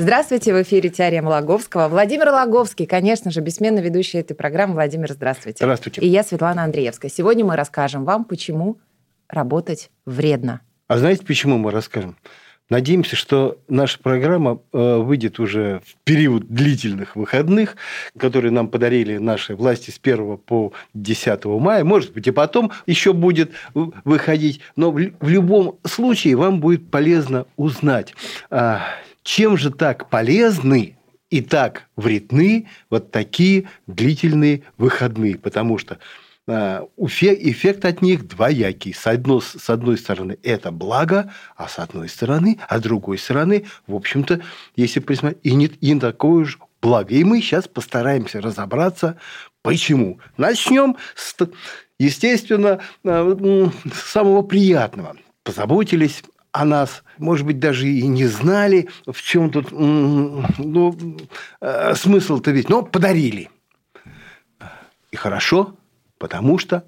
Здравствуйте, в эфире Теорема Лаговского. Владимир Лаговский, конечно же, бессменно ведущий этой программы. Владимир, здравствуйте. Здравствуйте. И я Светлана Андреевская. Сегодня мы расскажем вам, почему работать вредно. А знаете, почему мы расскажем? Надеемся, что наша программа э, выйдет уже в период длительных выходных, которые нам подарили наши власти с 1 по 10 мая. Может быть, и потом еще будет выходить. Но в любом случае вам будет полезно узнать, а, чем же так полезны и так вредны вот такие длительные выходные. Потому что эффект от них двоякий. С одной, с одной стороны, это благо, а с одной стороны, а с другой стороны, в общем-то, если присмотреть, и не, и не такое же благо. И мы сейчас постараемся разобраться, почему. Начнем с, естественно, с самого приятного. Позаботились о нас, может быть, даже и не знали, в чем тут ну, смысл-то ведь, но подарили. И хорошо, потому что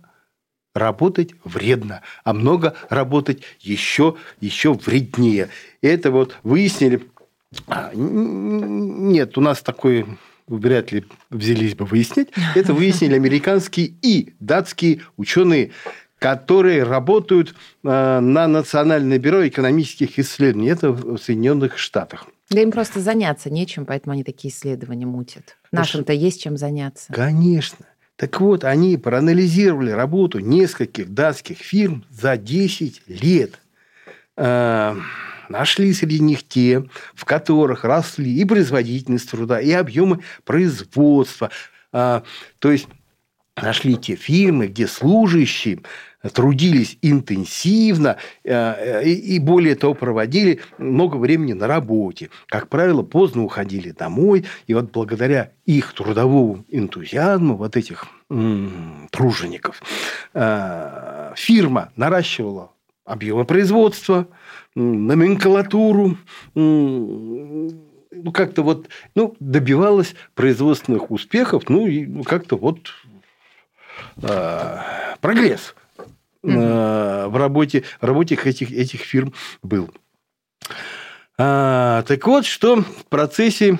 работать вредно, а много работать еще, еще вреднее. Это вот выяснили. Нет, у нас такой вряд ли взялись бы выяснять. Это выяснили американские и датские ученые, которые работают на Национальное бюро экономических исследований. Это в Соединенных Штатах. Да им просто заняться нечем, поэтому они такие исследования мутят. Нашим-то есть чем заняться. Конечно. Так вот, они проанализировали работу нескольких датских фирм за 10 лет. Э, нашли среди них те, в которых росли и производительность труда, и объемы производства. Э, то есть нашли те фирмы, где служащие трудились интенсивно э, и, более того, проводили много времени на работе. Как правило, поздно уходили домой. И вот благодаря их трудовому энтузиазму, вот этих тружеников, э, фирма наращивала объемы производства, номенклатуру, ну, как-то вот ну, добивалась производственных успехов, ну, и как-то вот э, прогресс в работе, в работе этих, этих фирм был. А, так вот, что в процессе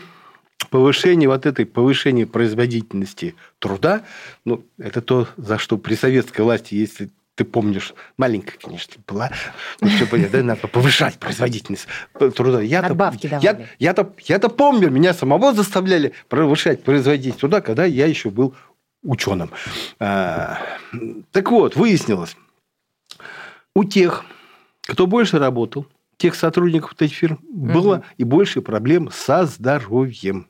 повышения вот этой повышения производительности труда, ну, это то, за что при советской власти, если ты помнишь, маленькая, конечно, была, ну, все понятно, да, надо повышать производительность труда. Я Надбавки я, я, я-то, я-то помню, меня самого заставляли повышать производительность труда, когда я еще был ученым. А, так вот, выяснилось, у тех, кто больше работал, тех сотрудников этих фирм, угу. было и больше проблем со здоровьем.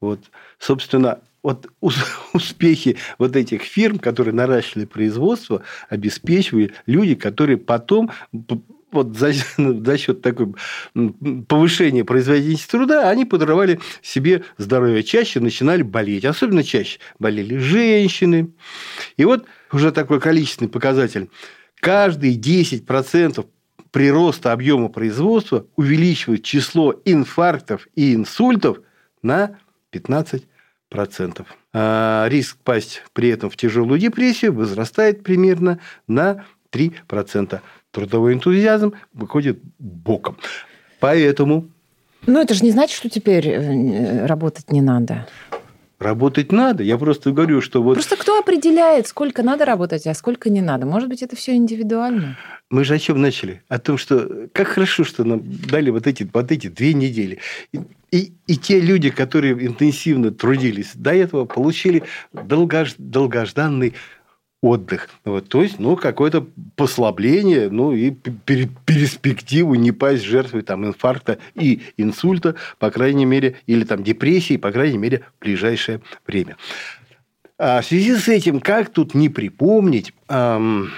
Вот, собственно, вот успехи вот этих фирм, которые наращивали производство, обеспечивали люди, которые потом вот за, за счет такой повышения производительности труда они подрывали себе здоровье. Чаще начинали болеть. Особенно чаще болели женщины. И вот уже такой количественный показатель каждые 10% прироста объема производства увеличивает число инфарктов и инсультов на 15%. А риск пасть при этом в тяжелую депрессию возрастает примерно на 3%. Трудовой энтузиазм выходит боком. Поэтому... Но это же не значит, что теперь э, работать не надо. Работать надо. Я просто говорю, что вот... Просто кто определяет, сколько надо работать, а сколько не надо? Может быть, это все индивидуально? Мы же о чем начали? О том, что как хорошо, что нам дали вот эти, вот эти две недели. И, и, и те люди, которые интенсивно трудились до этого, получили долгож, долгожданный отдых. Вот, то есть, ну, какое-то послабление, ну, и перспективу не пасть жертвой там, инфаркта и инсульта, по крайней мере, или там депрессии, по крайней мере, в ближайшее время. А в связи с этим, как тут не припомнить... Эм,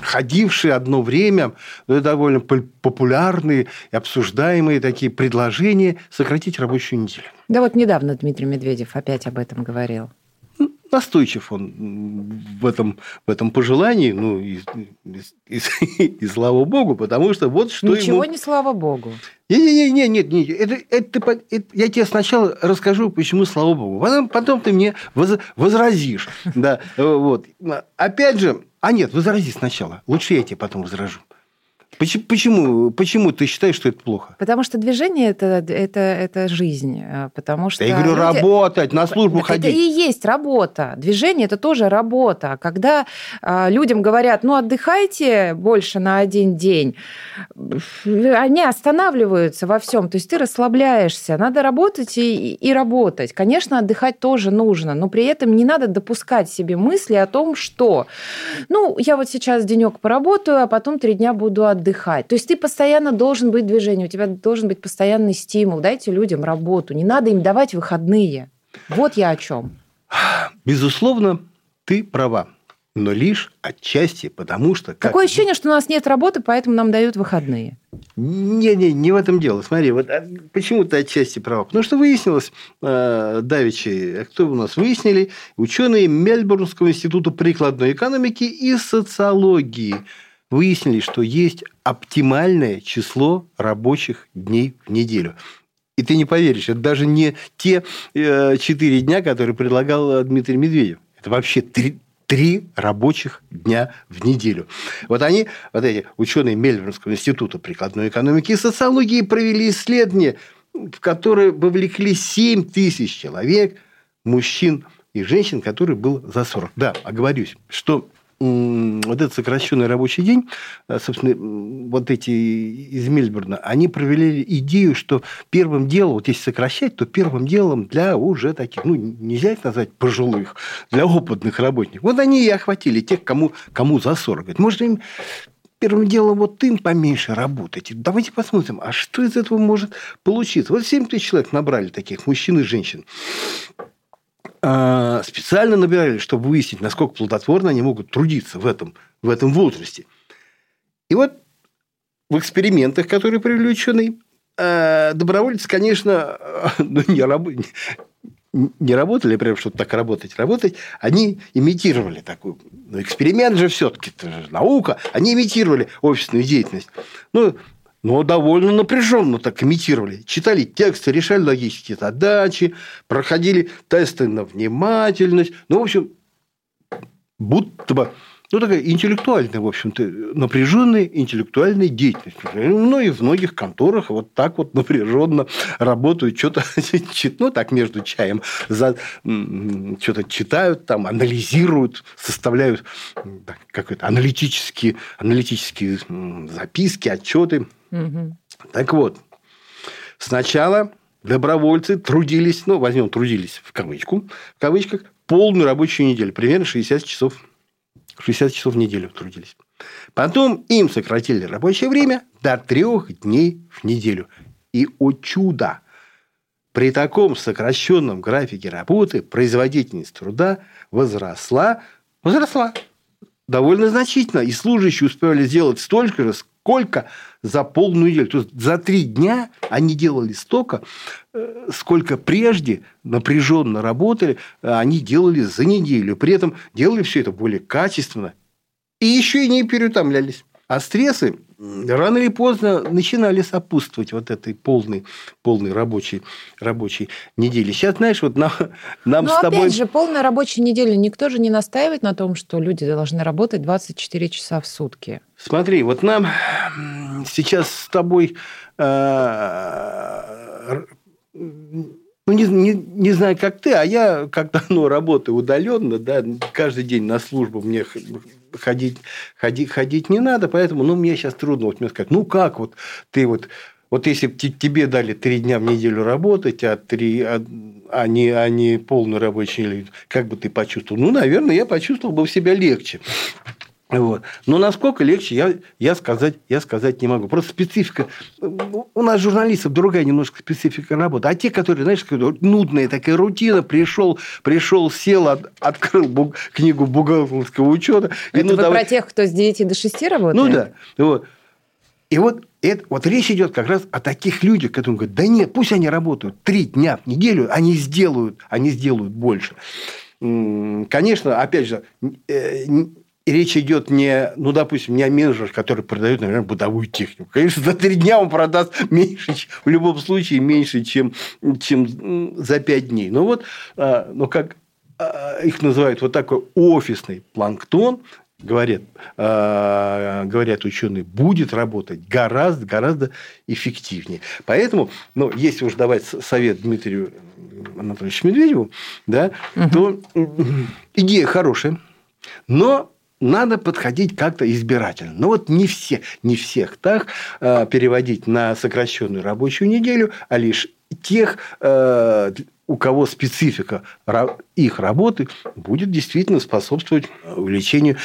ходившие одно время, ну, довольно популярные и обсуждаемые такие предложения сократить рабочую неделю. Да вот недавно Дмитрий Медведев опять об этом говорил. Настойчив он в этом, в этом пожелании, ну, и, и, и, и слава богу, потому что вот что Ничего ему... не слава богу. Не-не-не, нет, нет, нет. Это, это, это, я тебе сначала расскажу, почему, слава богу. Потом, потом ты мне воз, возразишь. Да, вот. Опять же, а нет, возрази сначала. Лучше я тебе потом возражу. Почему, почему, ты считаешь, что это плохо? Потому что движение это, это, это жизнь. э, Потому что я говорю, люди... работать, на службу это ходить. Это и есть работа. Движение это тоже работа. Когда э, людям говорят, ну отдыхайте больше на один день, они останавливаются во всем. То есть ты расслабляешься. Надо работать и, и работать. Конечно, отдыхать тоже нужно, но при этом не надо допускать себе мысли о том, что, ну, я вот сейчас денек поработаю, а потом три дня буду отдыхать отдыхать. То есть ты постоянно должен быть в движении, у тебя должен быть постоянный стимул. Дайте людям работу, не надо им давать выходные. Вот я о чем. Безусловно, ты права. Но лишь отчасти, потому что... Как... Такое ощущение, что у нас нет работы, поэтому нам дают выходные. Не-не, не в этом дело. Смотри, вот а, почему ты отчасти права? Потому что выяснилось, э, давеча, кто у нас выяснили, ученые Мельбурнского института прикладной экономики и социологии выяснили, что есть оптимальное число рабочих дней в неделю. И ты не поверишь, это даже не те четыре дня, которые предлагал Дмитрий Медведев. Это вообще три, три рабочих дня в неделю. Вот они, вот эти ученые Мельбурнского института прикладной экономики и социологии провели исследование, в которое вовлекли 7 тысяч человек, мужчин и женщин, который был за 40. Да, оговорюсь, что вот этот сокращенный рабочий день, э, собственно, вот эти из Мельбурна, они провели идею, что первым делом, вот если сокращать, то первым делом для уже таких, ну, нельзя их назвать пожилых, для опытных работников. Вот они и охватили тех, кому, кому за 40. Говорят, может, им первым делом вот им поменьше работать. Давайте посмотрим, а что из этого может получиться. Вот 7 тысяч человек набрали таких мужчин и женщин. А, специально набирали, чтобы выяснить, насколько плодотворно они могут трудиться в этом, в этом возрасте. И вот в экспериментах, которые провели ученые, а, добровольцы, конечно, ну, не, раб... не работали, прям что-то так работать, работать, они имитировали такую. Но эксперимент же все-таки, это же наука, они имитировали офисную деятельность. Ну, но довольно напряженно так имитировали. Читали тексты, решали логические задачи, проходили тесты на внимательность. Ну, в общем, будто бы ну, такая интеллектуальная, в общем-то, напряженная интеллектуальная деятельность. Ну, и в многих конторах вот так вот напряженно работают, что-то, ну, так между чаем, за, что-то читают, там, анализируют, составляют какие-то аналитические, аналитические записки, отчеты. Угу. Так вот, сначала добровольцы трудились, ну, возьмем трудились в кавычку, в кавычках, полную рабочую неделю, примерно 60 часов 60 часов в неделю трудились. Потом им сократили рабочее время до трех дней в неделю. И, о чудо, при таком сокращенном графике работы производительность труда возросла, возросла довольно значительно. И служащие успевали сделать столько же, сколько за полную неделю. То есть за три дня они делали столько, э, сколько прежде напряженно работали, а они делали за неделю. При этом делали все это более качественно. И еще и не переутомлялись. А стрессы рано или поздно начинали сопутствовать вот этой полной, полной рабочей, рабочей неделе. Сейчас, знаешь, вот нам, нам Но с тобой... опять же, полная рабочая неделя. Никто же не настаивает на том, что люди должны работать 24 часа в сутки. Смотри, вот нам сейчас с тобой э, ну, не, не, не знаю, как ты, а я как-то ну, работаю удаленно, да, каждый день на службу мне ходить, ходить, ходить не надо, поэтому, ну, мне сейчас трудно вот мне сказать, ну, как вот ты вот вот если бы тебе дали три дня в неделю работать, а, три, а, а, не, а не полную рабочую как бы ты почувствовал? Ну, наверное, я почувствовал бы себя легче. Вот. Но насколько легче, я, я, сказать, я сказать не могу. Просто специфика... У нас журналистов другая немножко специфика работы. А те, которые, знаешь, нудная такая рутина, пришел, пришел сел, от, открыл буг, книгу бухгалтерского учета. Это и, ну, вы давай... про тех, кто с 9 до 6 работает? Ну да. Вот. И вот, это, вот речь идет как раз о таких людях, которые говорят, да нет, пусть они работают три дня в неделю, они сделают, они сделают больше. конечно, опять же, э, речь идет не, ну, допустим, не о менеджерах, который продает, наверное, бытовую технику. Конечно, за три дня он продаст меньше, в любом случае, меньше, чем, чем за пять дней. Но вот, а, но как а, их называют вот такой офисный планктон, говорят, э, говорят ученые, будет работать гораздо, гораздо эффективнее. Поэтому, ну, если уж давать совет Дмитрию Анатольевичу Медведеву, да, угу. то идея хорошая, но надо подходить как-то избирательно. Но вот не все, не всех так э, переводить на сокращенную рабочую неделю, а лишь тех, э, у кого специфика их работы будет действительно способствовать увеличению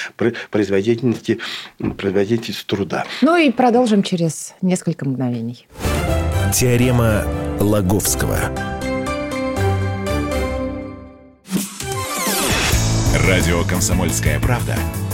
производительности, производительности труда. Ну и продолжим через несколько мгновений. Теорема Лаговского. Радио «Комсомольская правда» —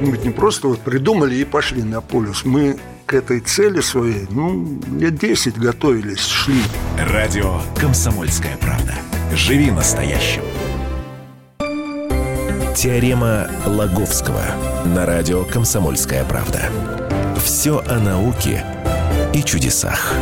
Мы ведь не просто вот придумали и пошли на полюс. Мы к этой цели своей, ну, лет 10 готовились, шли. Радио «Комсомольская правда». Живи настоящим. Теорема Лаговского на радио «Комсомольская правда». Все о науке и чудесах.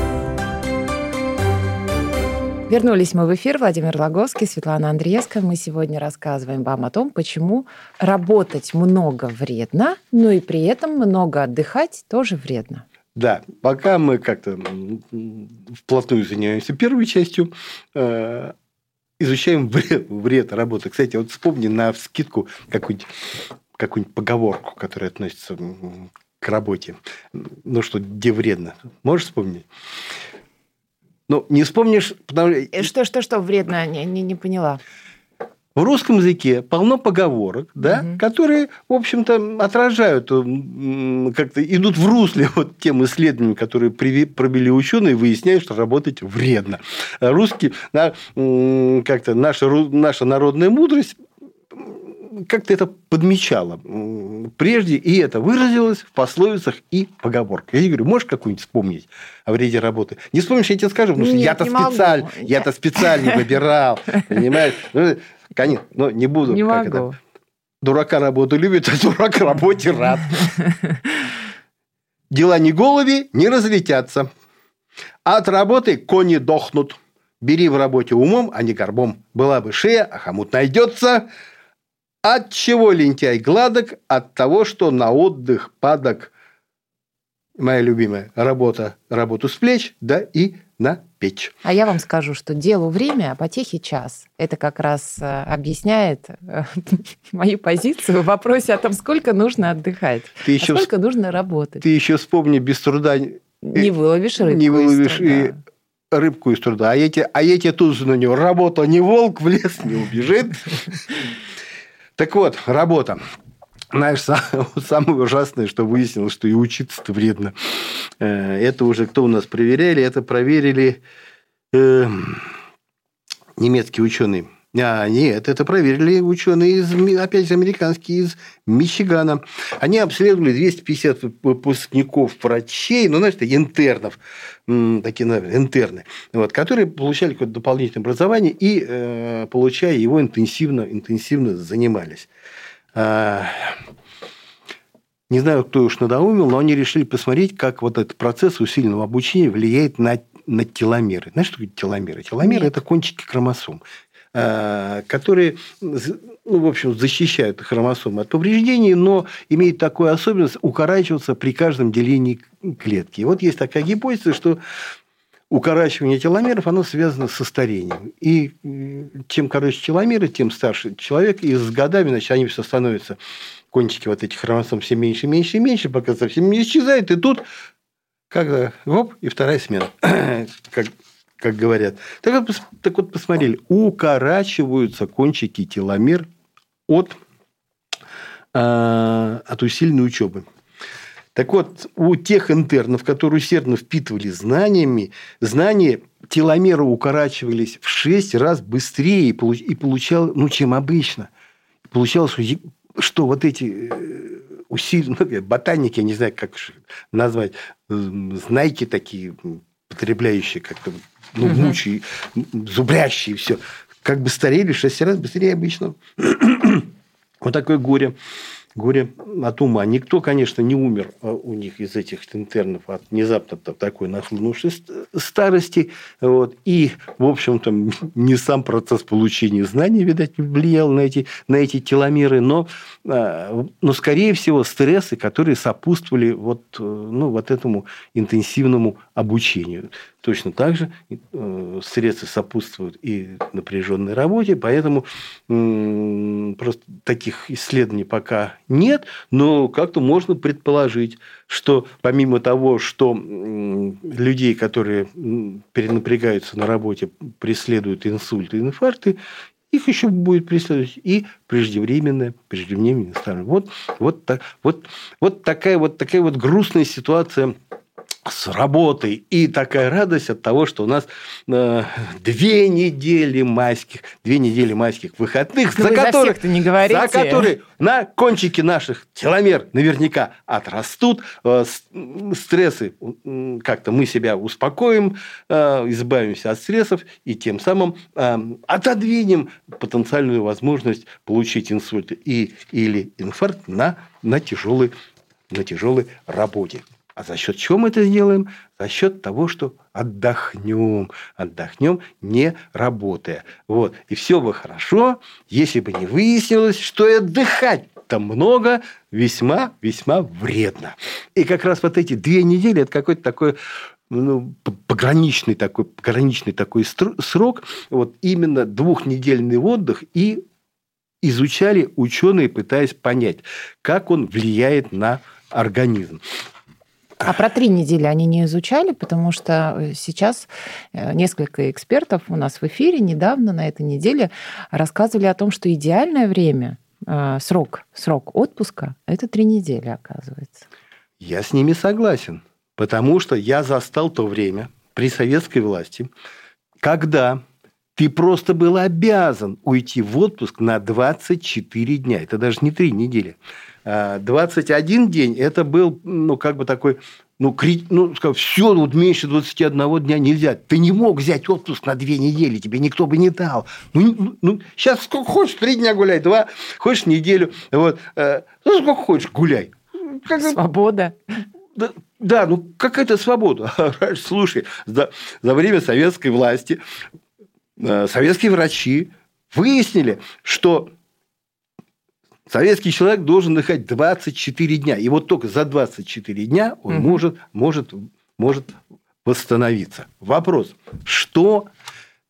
Вернулись мы в эфир. Владимир Логовский, Светлана Андреевская. Мы сегодня рассказываем вам о том, почему работать много вредно, но и при этом много отдыхать тоже вредно. Да, пока мы как-то вплотную занимаемся первой частью, э, изучаем вред, работы. Кстати, вот вспомни на скидку какую-нибудь какую поговорку, которая относится к работе. Ну, что где вредно. Можешь вспомнить? Ну, не вспомнишь, потому э, что... Что, что, вредно? Не, не, не поняла. В русском языке полно поговорок, да, угу. которые, в общем-то, отражают, как-то идут в русле вот тем исследованиям, которые провели ученые, выясняют, что работать вредно. Русский, как-то наша, наша народная мудрость как-то это подмечала прежде, и это выразилось в пословицах и поговорках. Я говорю, можешь какую-нибудь вспомнить о вреде работы? Не вспомнишь, я тебе скажу, потому что я-то специально, я-то специально выбирал, понимаешь? Ну, конечно, но не буду. Не могу. Это, дурака работу любит, а дурак работе рад. Дела не голови, не разлетятся. От работы кони дохнут. Бери в работе умом, а не горбом. Была бы шея, а хомут найдется. От чего лентяй гладок? От того, что на отдых падок. Моя любимая работа, работу с плеч, да и на печь. А я вам скажу, что делу время, а потехе час. Это как раз э, объясняет э, мою позицию в вопросе о том, сколько нужно отдыхать, ты еще а сколько нужно работать. Ты еще вспомни, без труда не выловишь рыбку не выловишь и рыбку из труда. А эти, а эти тут на него работа не волк, в лес не убежит. Так вот, работа. Знаешь, самое ужасное, что выяснилось, что и учиться-то вредно. Э, это уже кто у нас проверяли? Это проверили э, немецкие ученые. А, нет, это проверили ученые, из, опять же, американские, из Мичигана. Они обследовали 250 выпускников врачей, ну, знаете, интернов, такие, наверное, интерны, вот, которые получали какое-то дополнительное образование и, э, получая его, интенсивно, интенсивно занимались. А, не знаю, кто уж надоумил, но они решили посмотреть, как вот этот процесс усиленного обучения влияет на на теломеры. Знаешь, что такое теломеры? Теломеры это кончики хромосом. Э, которые, ну, в общем, защищают хромосомы от повреждений, но имеют такую особенность укорачиваться при каждом делении клетки. И вот есть такая гипотеза, что укорачивание теломеров, оно связано со старением. И чем короче теломеры, тем старше человек. И с годами, значит, они все становятся, кончики вот этих хромосом все меньше, меньше и меньше, пока совсем не исчезает. И тут как-то, оп, и вторая смена. как говорят. Так вот, так вот посмотрели, укорачиваются кончики теломер от а, от усиленной учебы. Так вот, у тех интернов, которые усердно впитывали знаниями, знания теломеры укорачивались в 6 раз быстрее и получ- и получал, ну, чем обычно. Получалось, что вот эти э, усиленные ботаники, я не знаю, как назвать, знайки такие, потребляющие как-то, ну, Мгм. мучие, м, зубрящие, все, как бы старели в 6 раз быстрее обычно. Вот такое горе. Горе от ума. Никто, конечно, не умер а, у них из этих интернов от внезапно та- такой нахлынувшей ст- старости. Вот. И, в общем-то, не сам процесс получения знаний, видать, влиял на эти, на эти теломеры, но, а, но, скорее всего, стрессы, которые сопутствовали вот, э, ну, вот этому интенсивному обучению. Точно так же э, стрессы сопутствуют и напряженной работе, поэтому просто таких исследований пока нет, но как-то можно предположить, что помимо того, что людей, которые перенапрягаются на работе, преследуют инсульты инфаркты, их еще будет преследовать и преждевременное, преждевременное старение. Вот, вот, так, вот, вот, такая, вот такая вот грустная ситуация с работой и такая радость от того, что у нас э, две недели майских, две недели майских выходных, Ну, за за которые, всех-то не говорите. за которые на кончике наших теломер наверняка отрастут. Э, стрессы как-то мы себя успокоим, э, избавимся от стрессов и тем самым э, отодвинем потенциальную возможность получить инсульт и, или инфаркт на, на, тяжелой, на тяжелой работе. А за счет чего мы это сделаем? За счет того, что отдохнем. Отдохнем, не работая. Вот. И все бы хорошо, если бы не выяснилось, что и отдыхать-то много, весьма-весьма вредно. И как раз вот эти две недели, это какой-то такой ну, пограничный такой, пограничный такой срок, вот именно двухнедельный отдых и изучали ученые, пытаясь понять, как он влияет на организм. А про три недели они не изучали, потому что э, сейчас э, несколько экспертов у нас в эфире недавно на этой неделе рассказывали о том, что идеальное время, э, срок, срок отпуска – это три недели, оказывается. Я с ними согласен, потому что я застал то время при советской власти, когда ты просто был обязан уйти в отпуск на 24 дня. Это даже не 3 недели. А 21 день – это был, ну, как бы такой, ну, кри... ну все, вот меньше 21 дня нельзя. Ты не мог взять отпуск на 2 недели, тебе никто бы не дал. Ну, ну, сейчас сколько хочешь, 3 дня гуляй, 2, хочешь неделю. Вот. э, Ну, сколько хочешь, гуляй. Как Свобода. да, да, ну какая-то свобода. Слушай, за, за время советской власти советские врачи выяснили, что советский человек должен отдыхать 24 дня. И вот только за 24 дня он Мгм. может, может, может восстановиться. Вопрос, что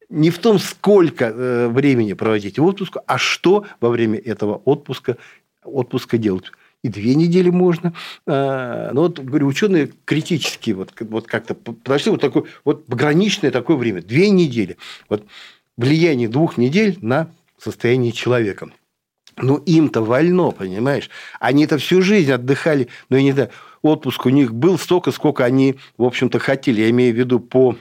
не в том, сколько э, времени проводить в отпуск, а что во время этого отпуска, отпуска делать. И две недели можно. А, Ну, вот, говорю, ученые критически вот, вот как-то подошли вот такое вот пограничное такое время. Две недели. Вот влияние двух недель на состояние человека. Ну, им-то вольно, понимаешь? Они-то всю жизнь отдыхали, ну, я не знаю, отпуск у них был столько, сколько они, в общем-то, хотели. Я имею в виду по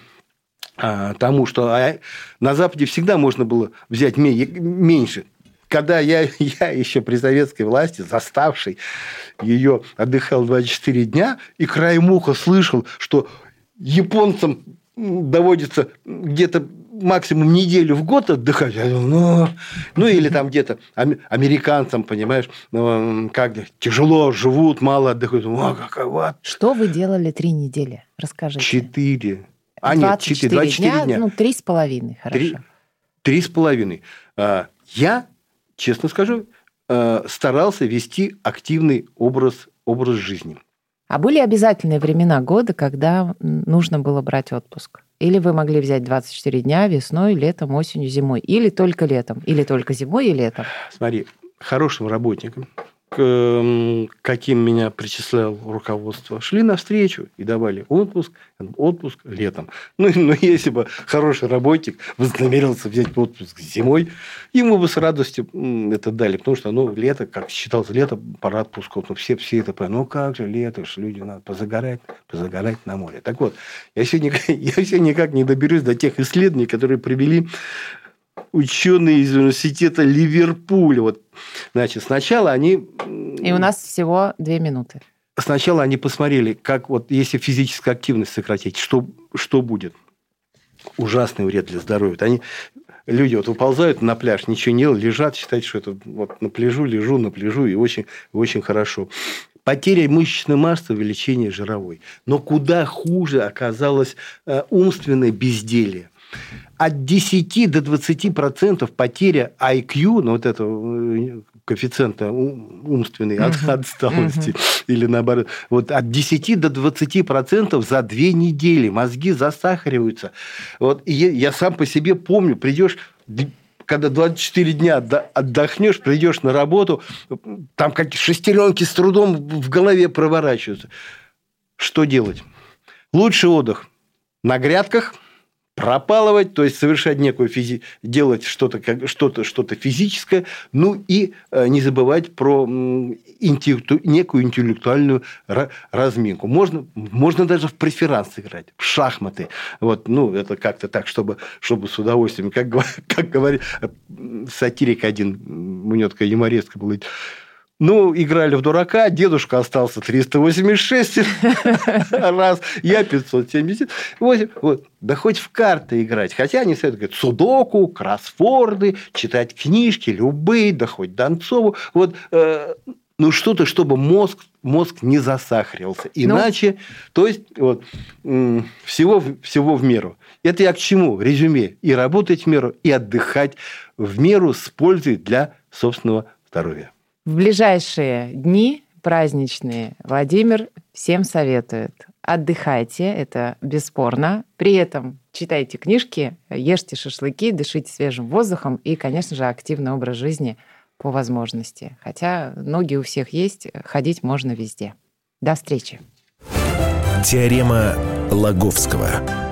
а, тому, что а, на Западе всегда можно было взять ме- меньше. Когда я, я еще при советской власти, заставший ее, отдыхал 24 дня, и краем уха слышал, что японцам доводится где-то максимум неделю в год отдыхать. Я думаю, ну, ну или там где-то ам- американцам, понимаешь, ну, как тяжело живут, мало отдыхают. «А, какая вот Что вы делали три недели? Расскажите. четыре. А нет, четыре, 24 дня, дня. ну, три с половиной, хорошо. Три, три с половиной. А, Я, честно скажу, э, старался вести активный образ, образ жизни. А были обязательные времена года, когда нужно было брать отпуск? Или вы могли взять 24 дня весной, летом, осенью, зимой? Или только летом? Или только зимой и летом? Смотри, хорошим работникам к м, каким меня причислял руководство, шли навстречу и давали отпуск, отпуск летом. Ну, ну, если бы хороший работник вознамерился взять отпуск зимой, ему бы с радостью это дали, потому что, ну, лето, как считалось, лето, пора отпусков. Ну, все, все это понимают. Ну, как же лето, ж люди надо позагорать, позагорать на море. Так вот, я все, никак, я все никак не доберусь до тех исследований, которые привели ученые из университета Ливерпуля. Вот, значит, сначала они... И у нас всего две минуты. Сначала они посмотрели, как вот если физическую активность сократить, что, что будет. Ужасный вред для здоровья. Вот Они, люди вот выползают на пляж, ничего не делают, лежат, считают, что это вот на пляжу, лежу на пляжу, и очень, очень хорошо. Потеря мышечной массы, увеличение жировой. Но куда хуже оказалось э, умственное безделие. От 10 до 20 процентов потеря IQ, ну вот этого э, коэффициента ум- умственной от- отсталости, или наоборот, вот от 10 до 20 процентов за две недели мозги засахариваются. Вот и я, я сам по себе помню, придешь когда 24 дня отдохнешь, придешь на работу, там как шестеренки с трудом в голове проворачиваются. Что делать? Лучший отдых на грядках, пропалывать, то есть совершать некую физи... делать что-то, как- что-то, что-то физическое, ну и э, не забывать про интеллекту- некую интеллектуальную ра- разминку. Можно, можно даже в преферанс играть, в шахматы. Вот, ну, это как-то так, чтобы, чтобы с удовольствием. Как, как говорит э, сатирик один, у него такая юмореска была, ну, играли в дурака, дедушка остался 386 раз, я 578. Вот. Да хоть в карты играть. Хотя они советуют, говорят, судоку, кроссворды, читать книжки, любые, да хоть Донцову. Вот, э, ну, что-то, чтобы мозг, мозг не засахарился. Иначе, то есть, вот, всего, всего в меру. Это я к чему? Резюме. И работать в меру, и отдыхать в меру с пользой для собственного здоровья. В ближайшие дни праздничные Владимир всем советует. Отдыхайте, это бесспорно. При этом читайте книжки, ешьте шашлыки, дышите свежим воздухом и, конечно же, активный образ жизни по возможности. Хотя ноги у всех есть, ходить можно везде. До встречи. Теорема Лаговского.